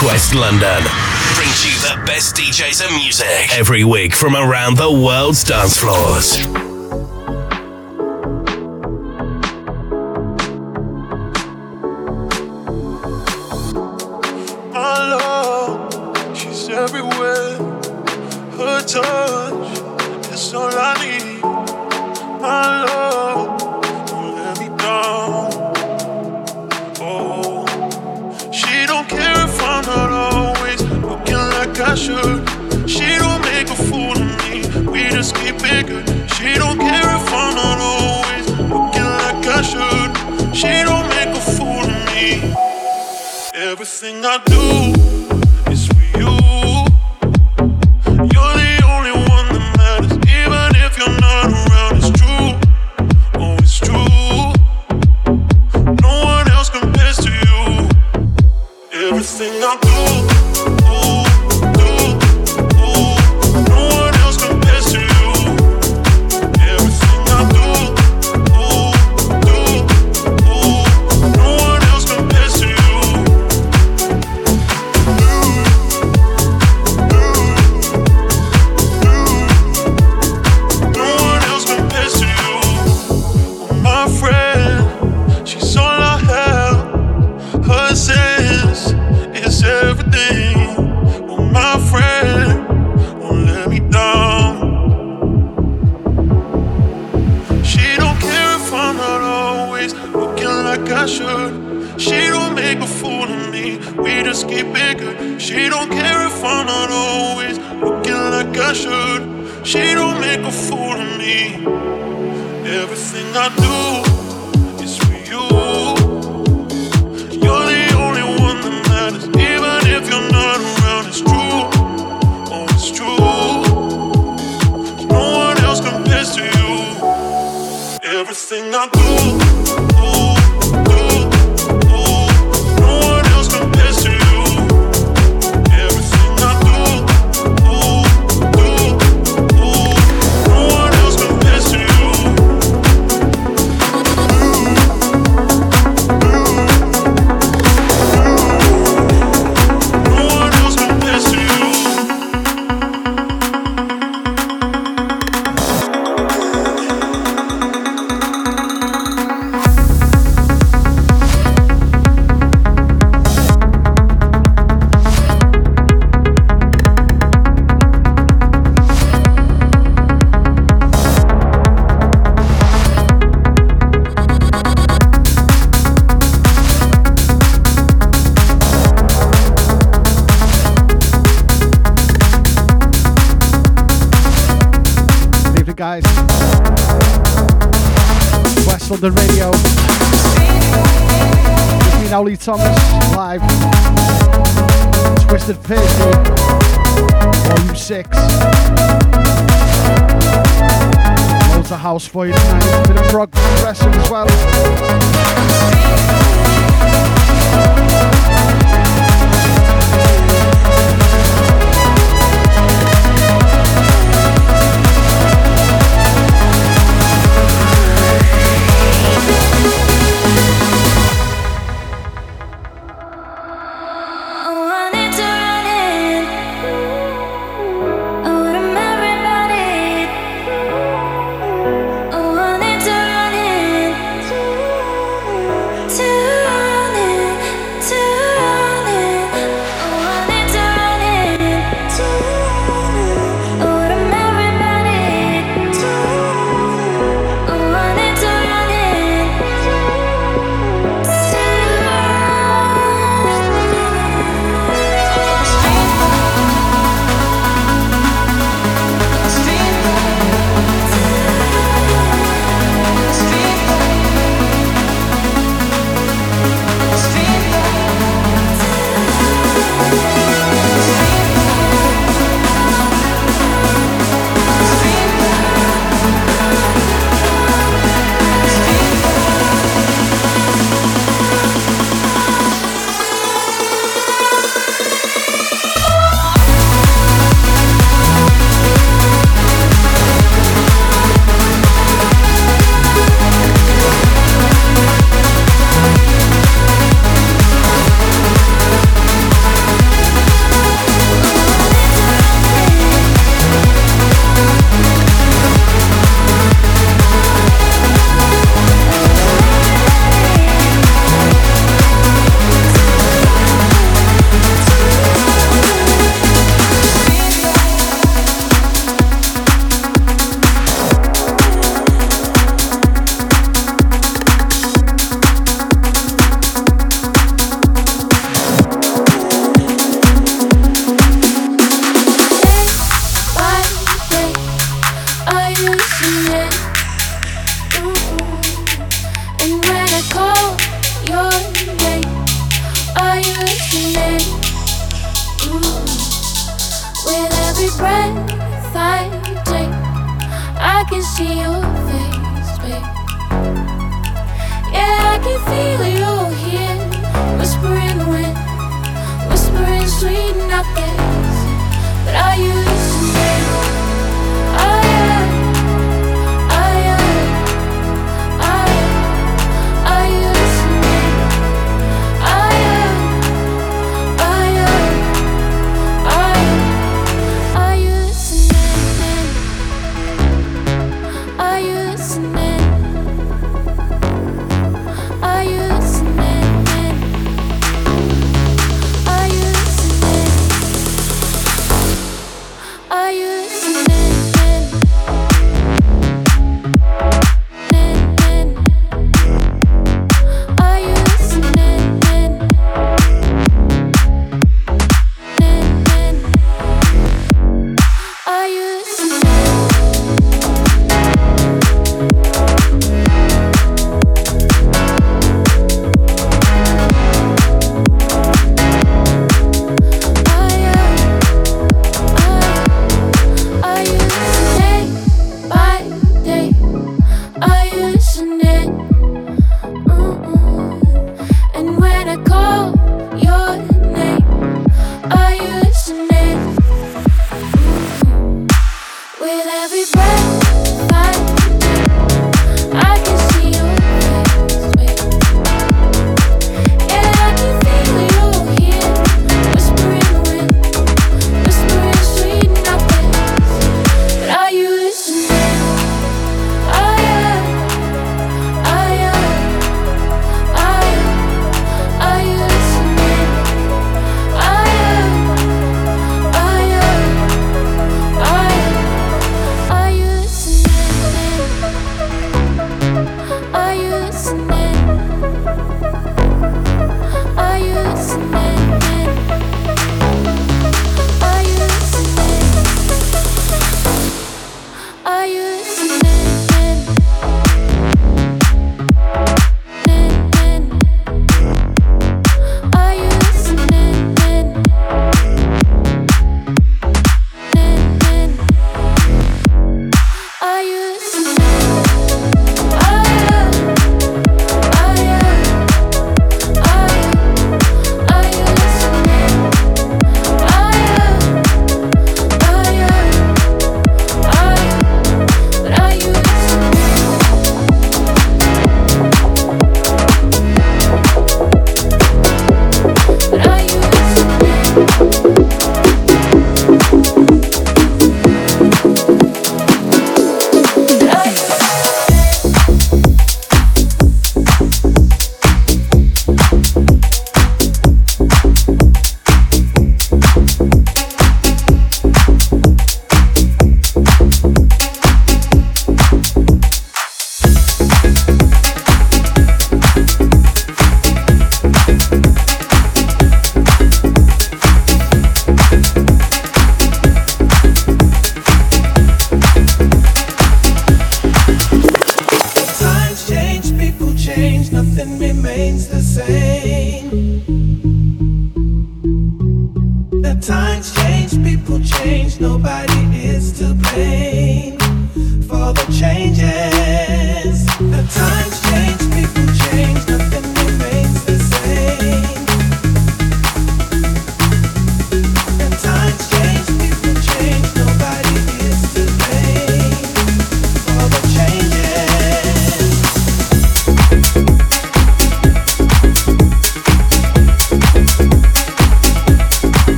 Quest London brings you the best DJs and music every week from around the world's dance floors.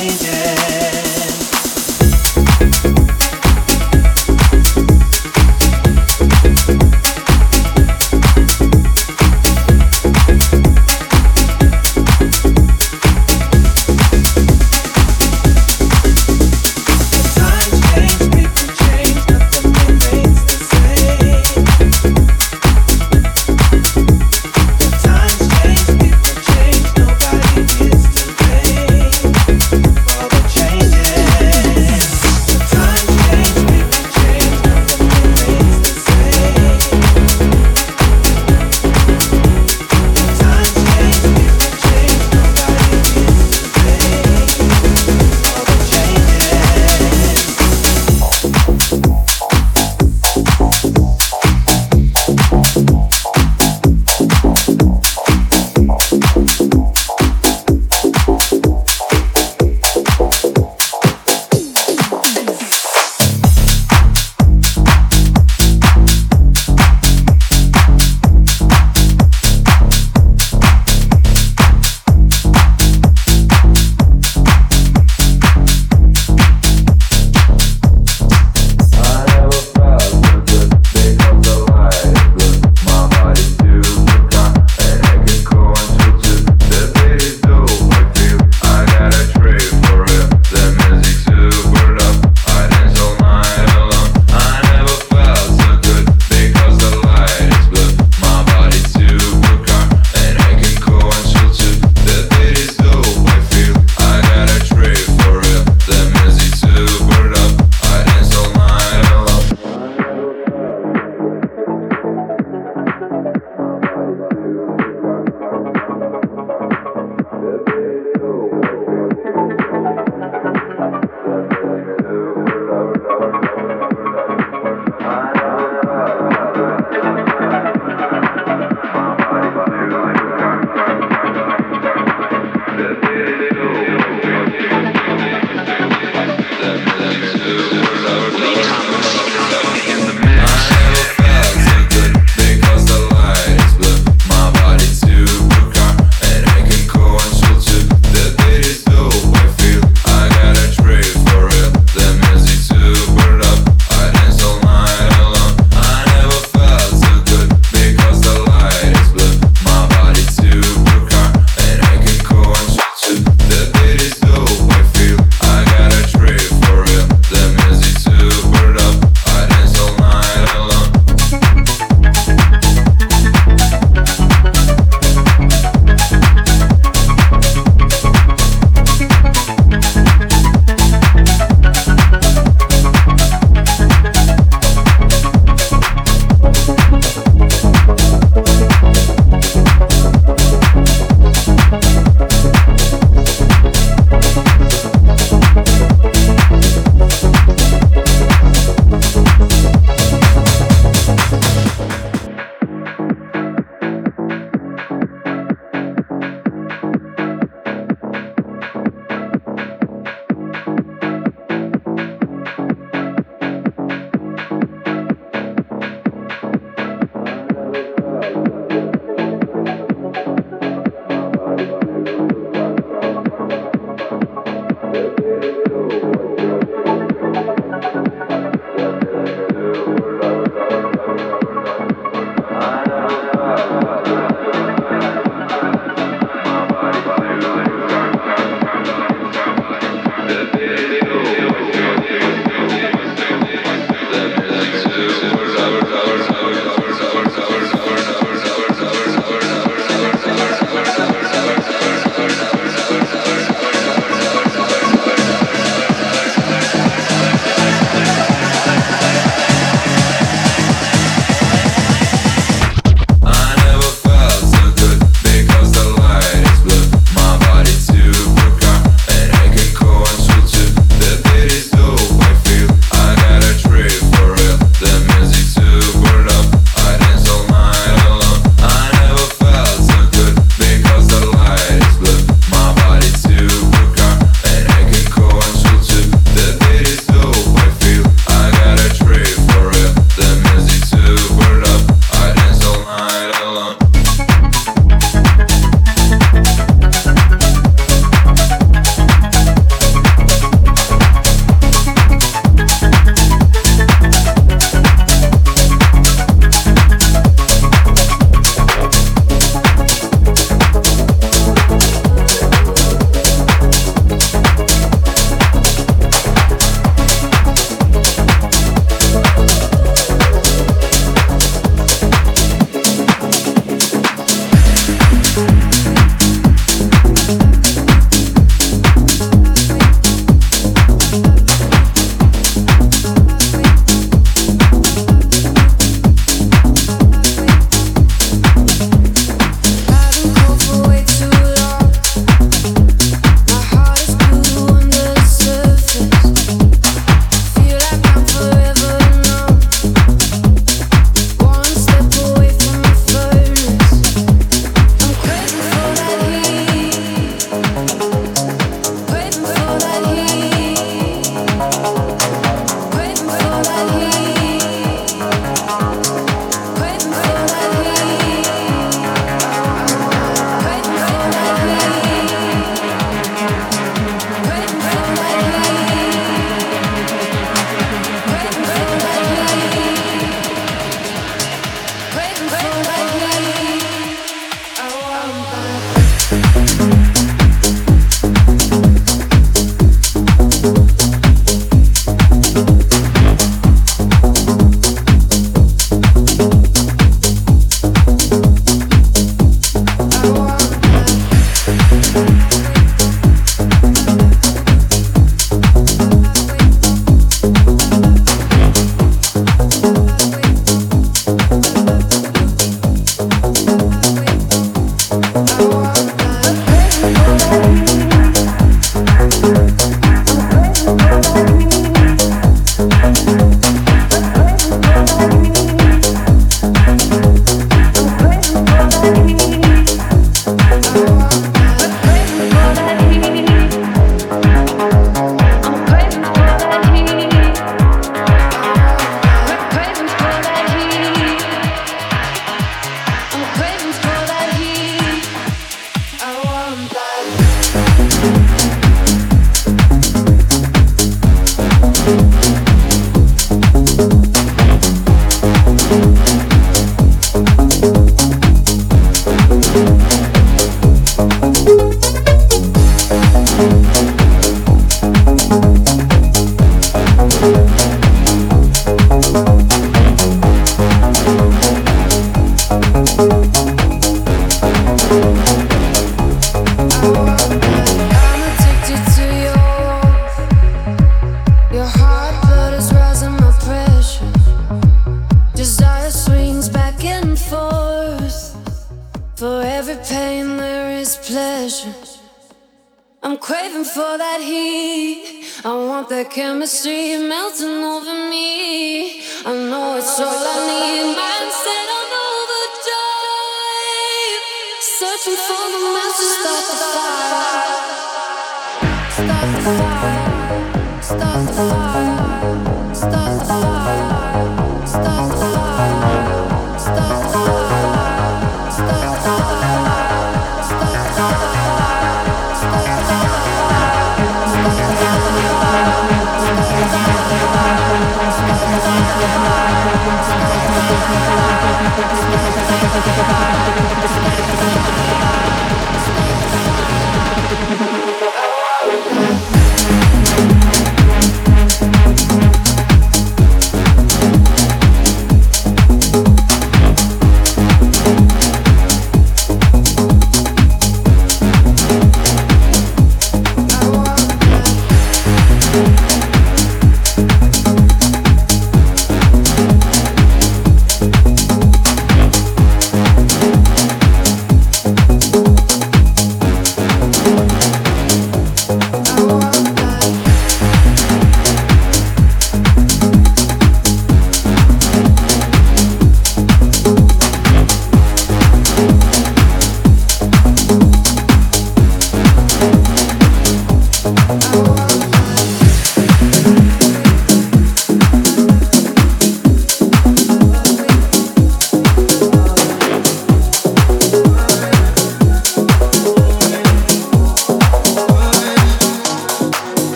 changes.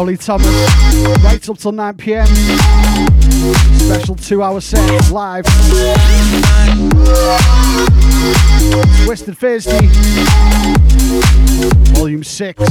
Ollie Thomas, right up till 9 pm. Special two hour set live. Twisted Thursday, Volume 6.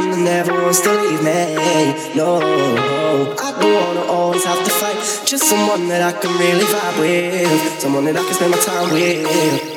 one that never wants to leave me. No, I don't wanna always have to fight. Just someone that I can really vibe with, someone that I can spend my time with.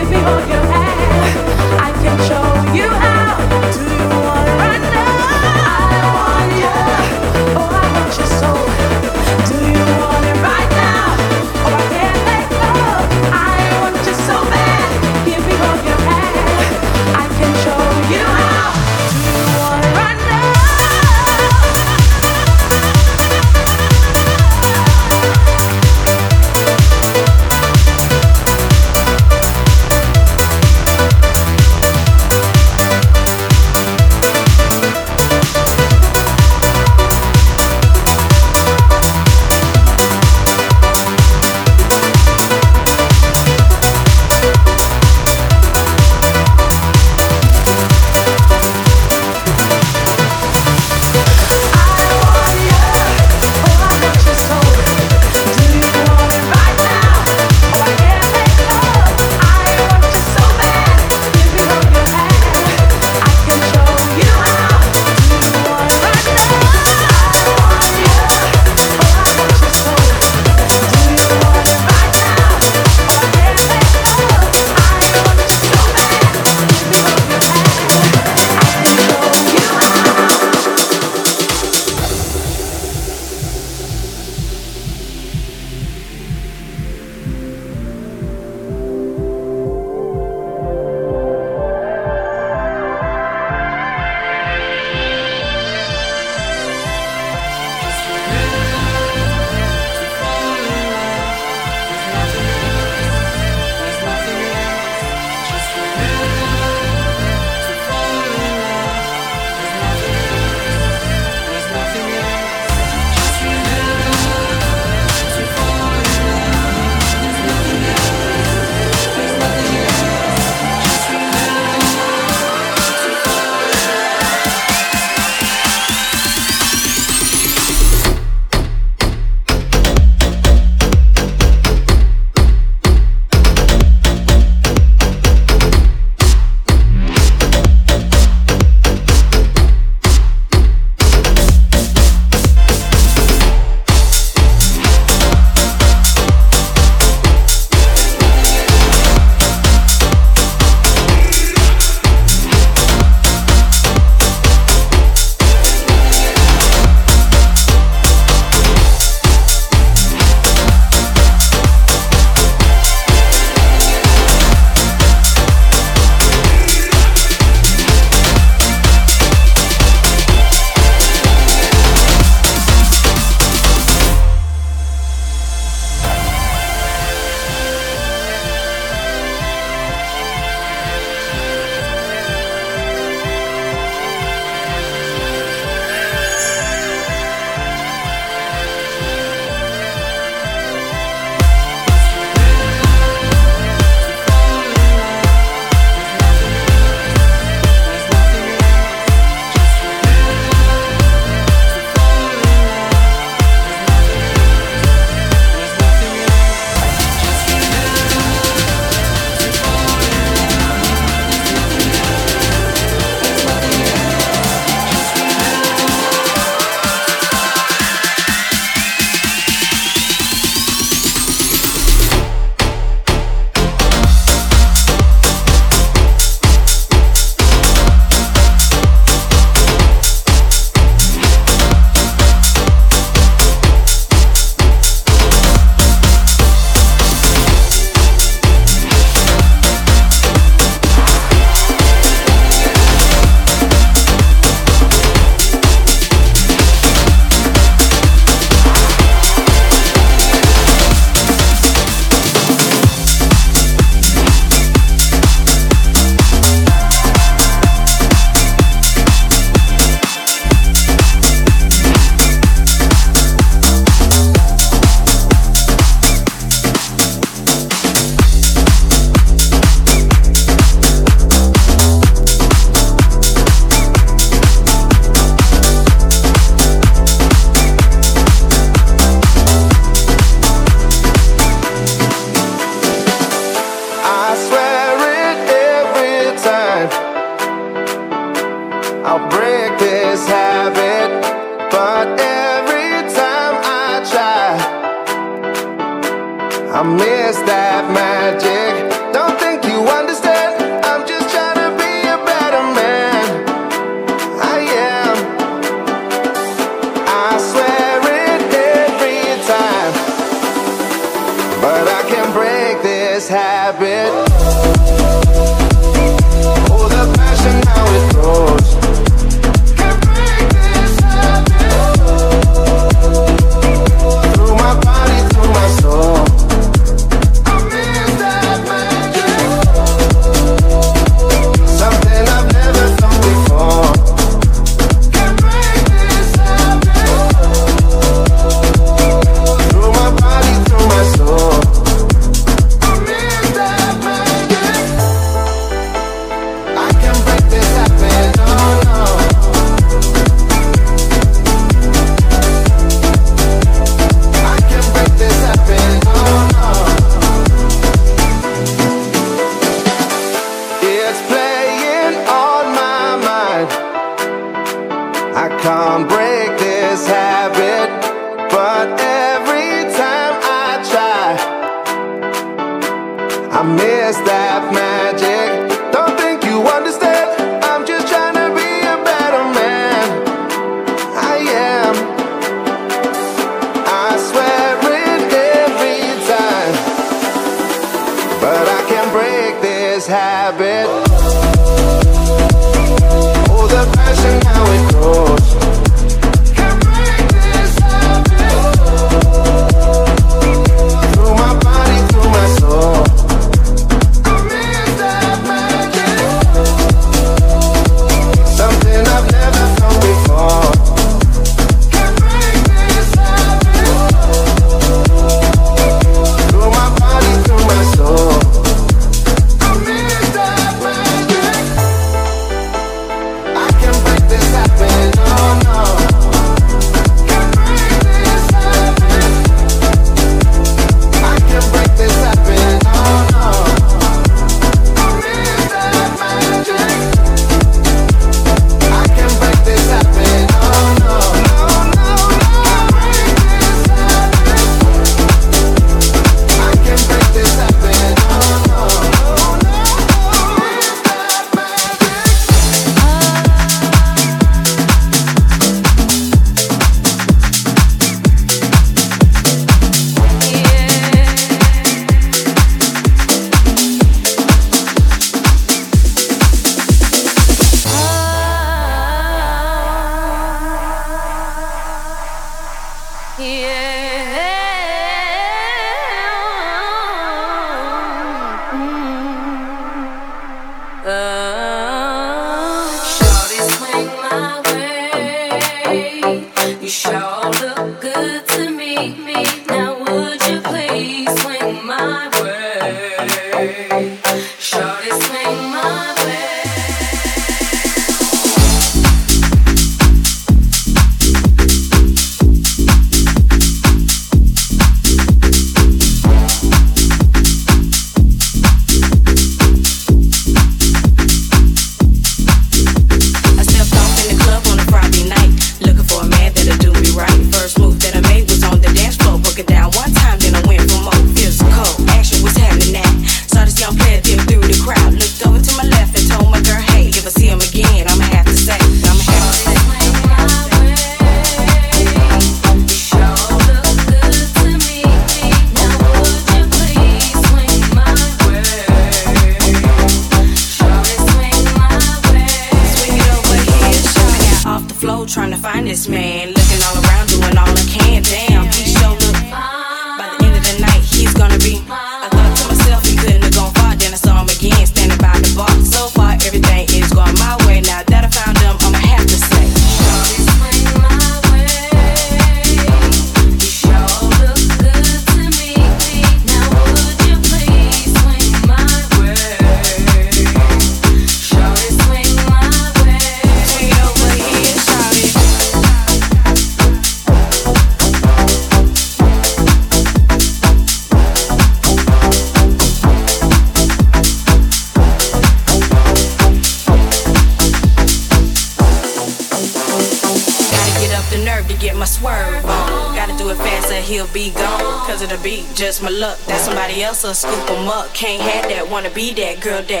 girl down.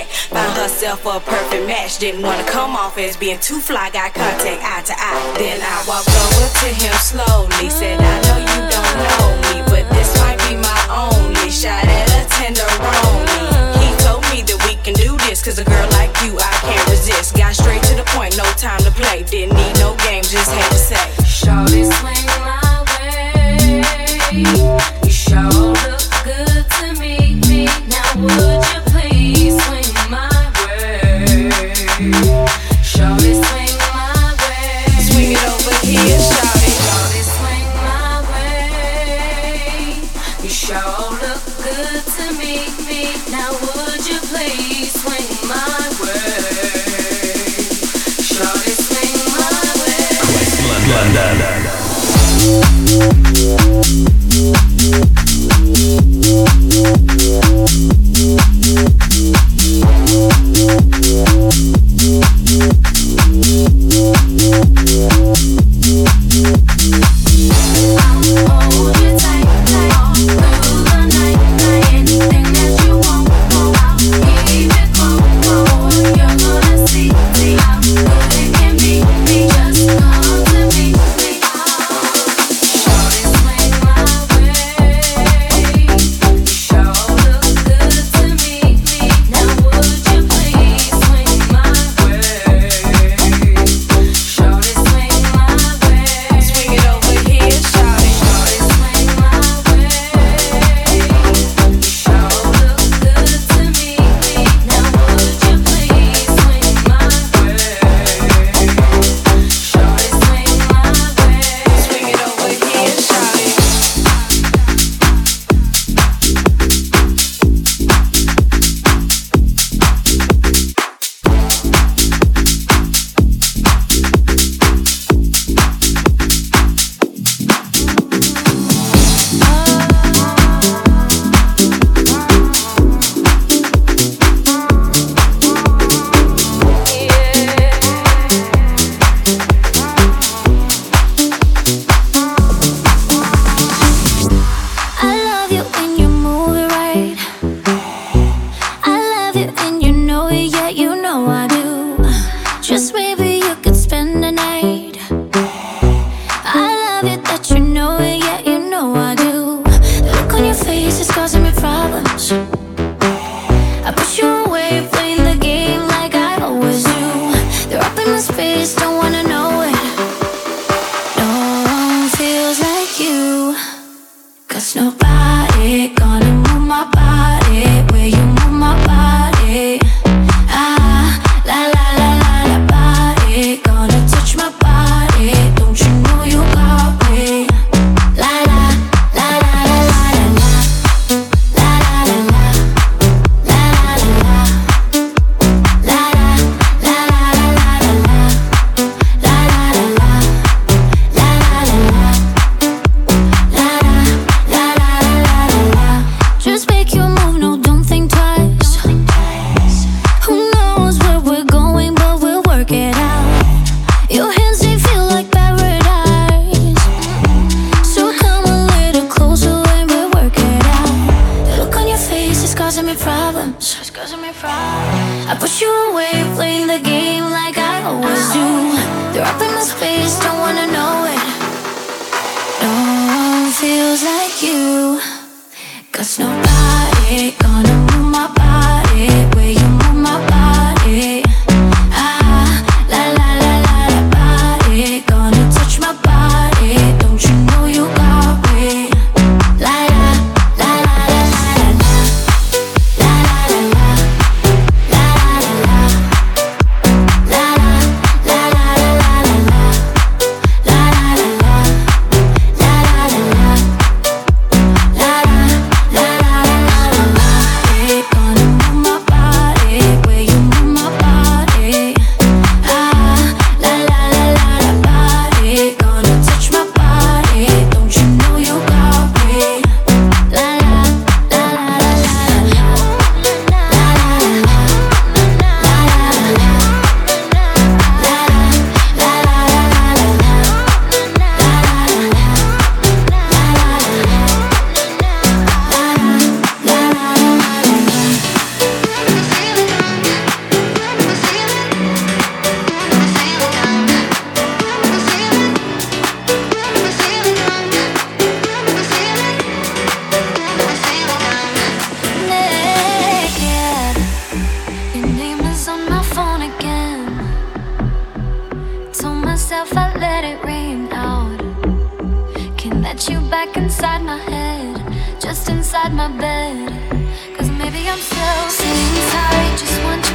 myself. Sitting tight, just to.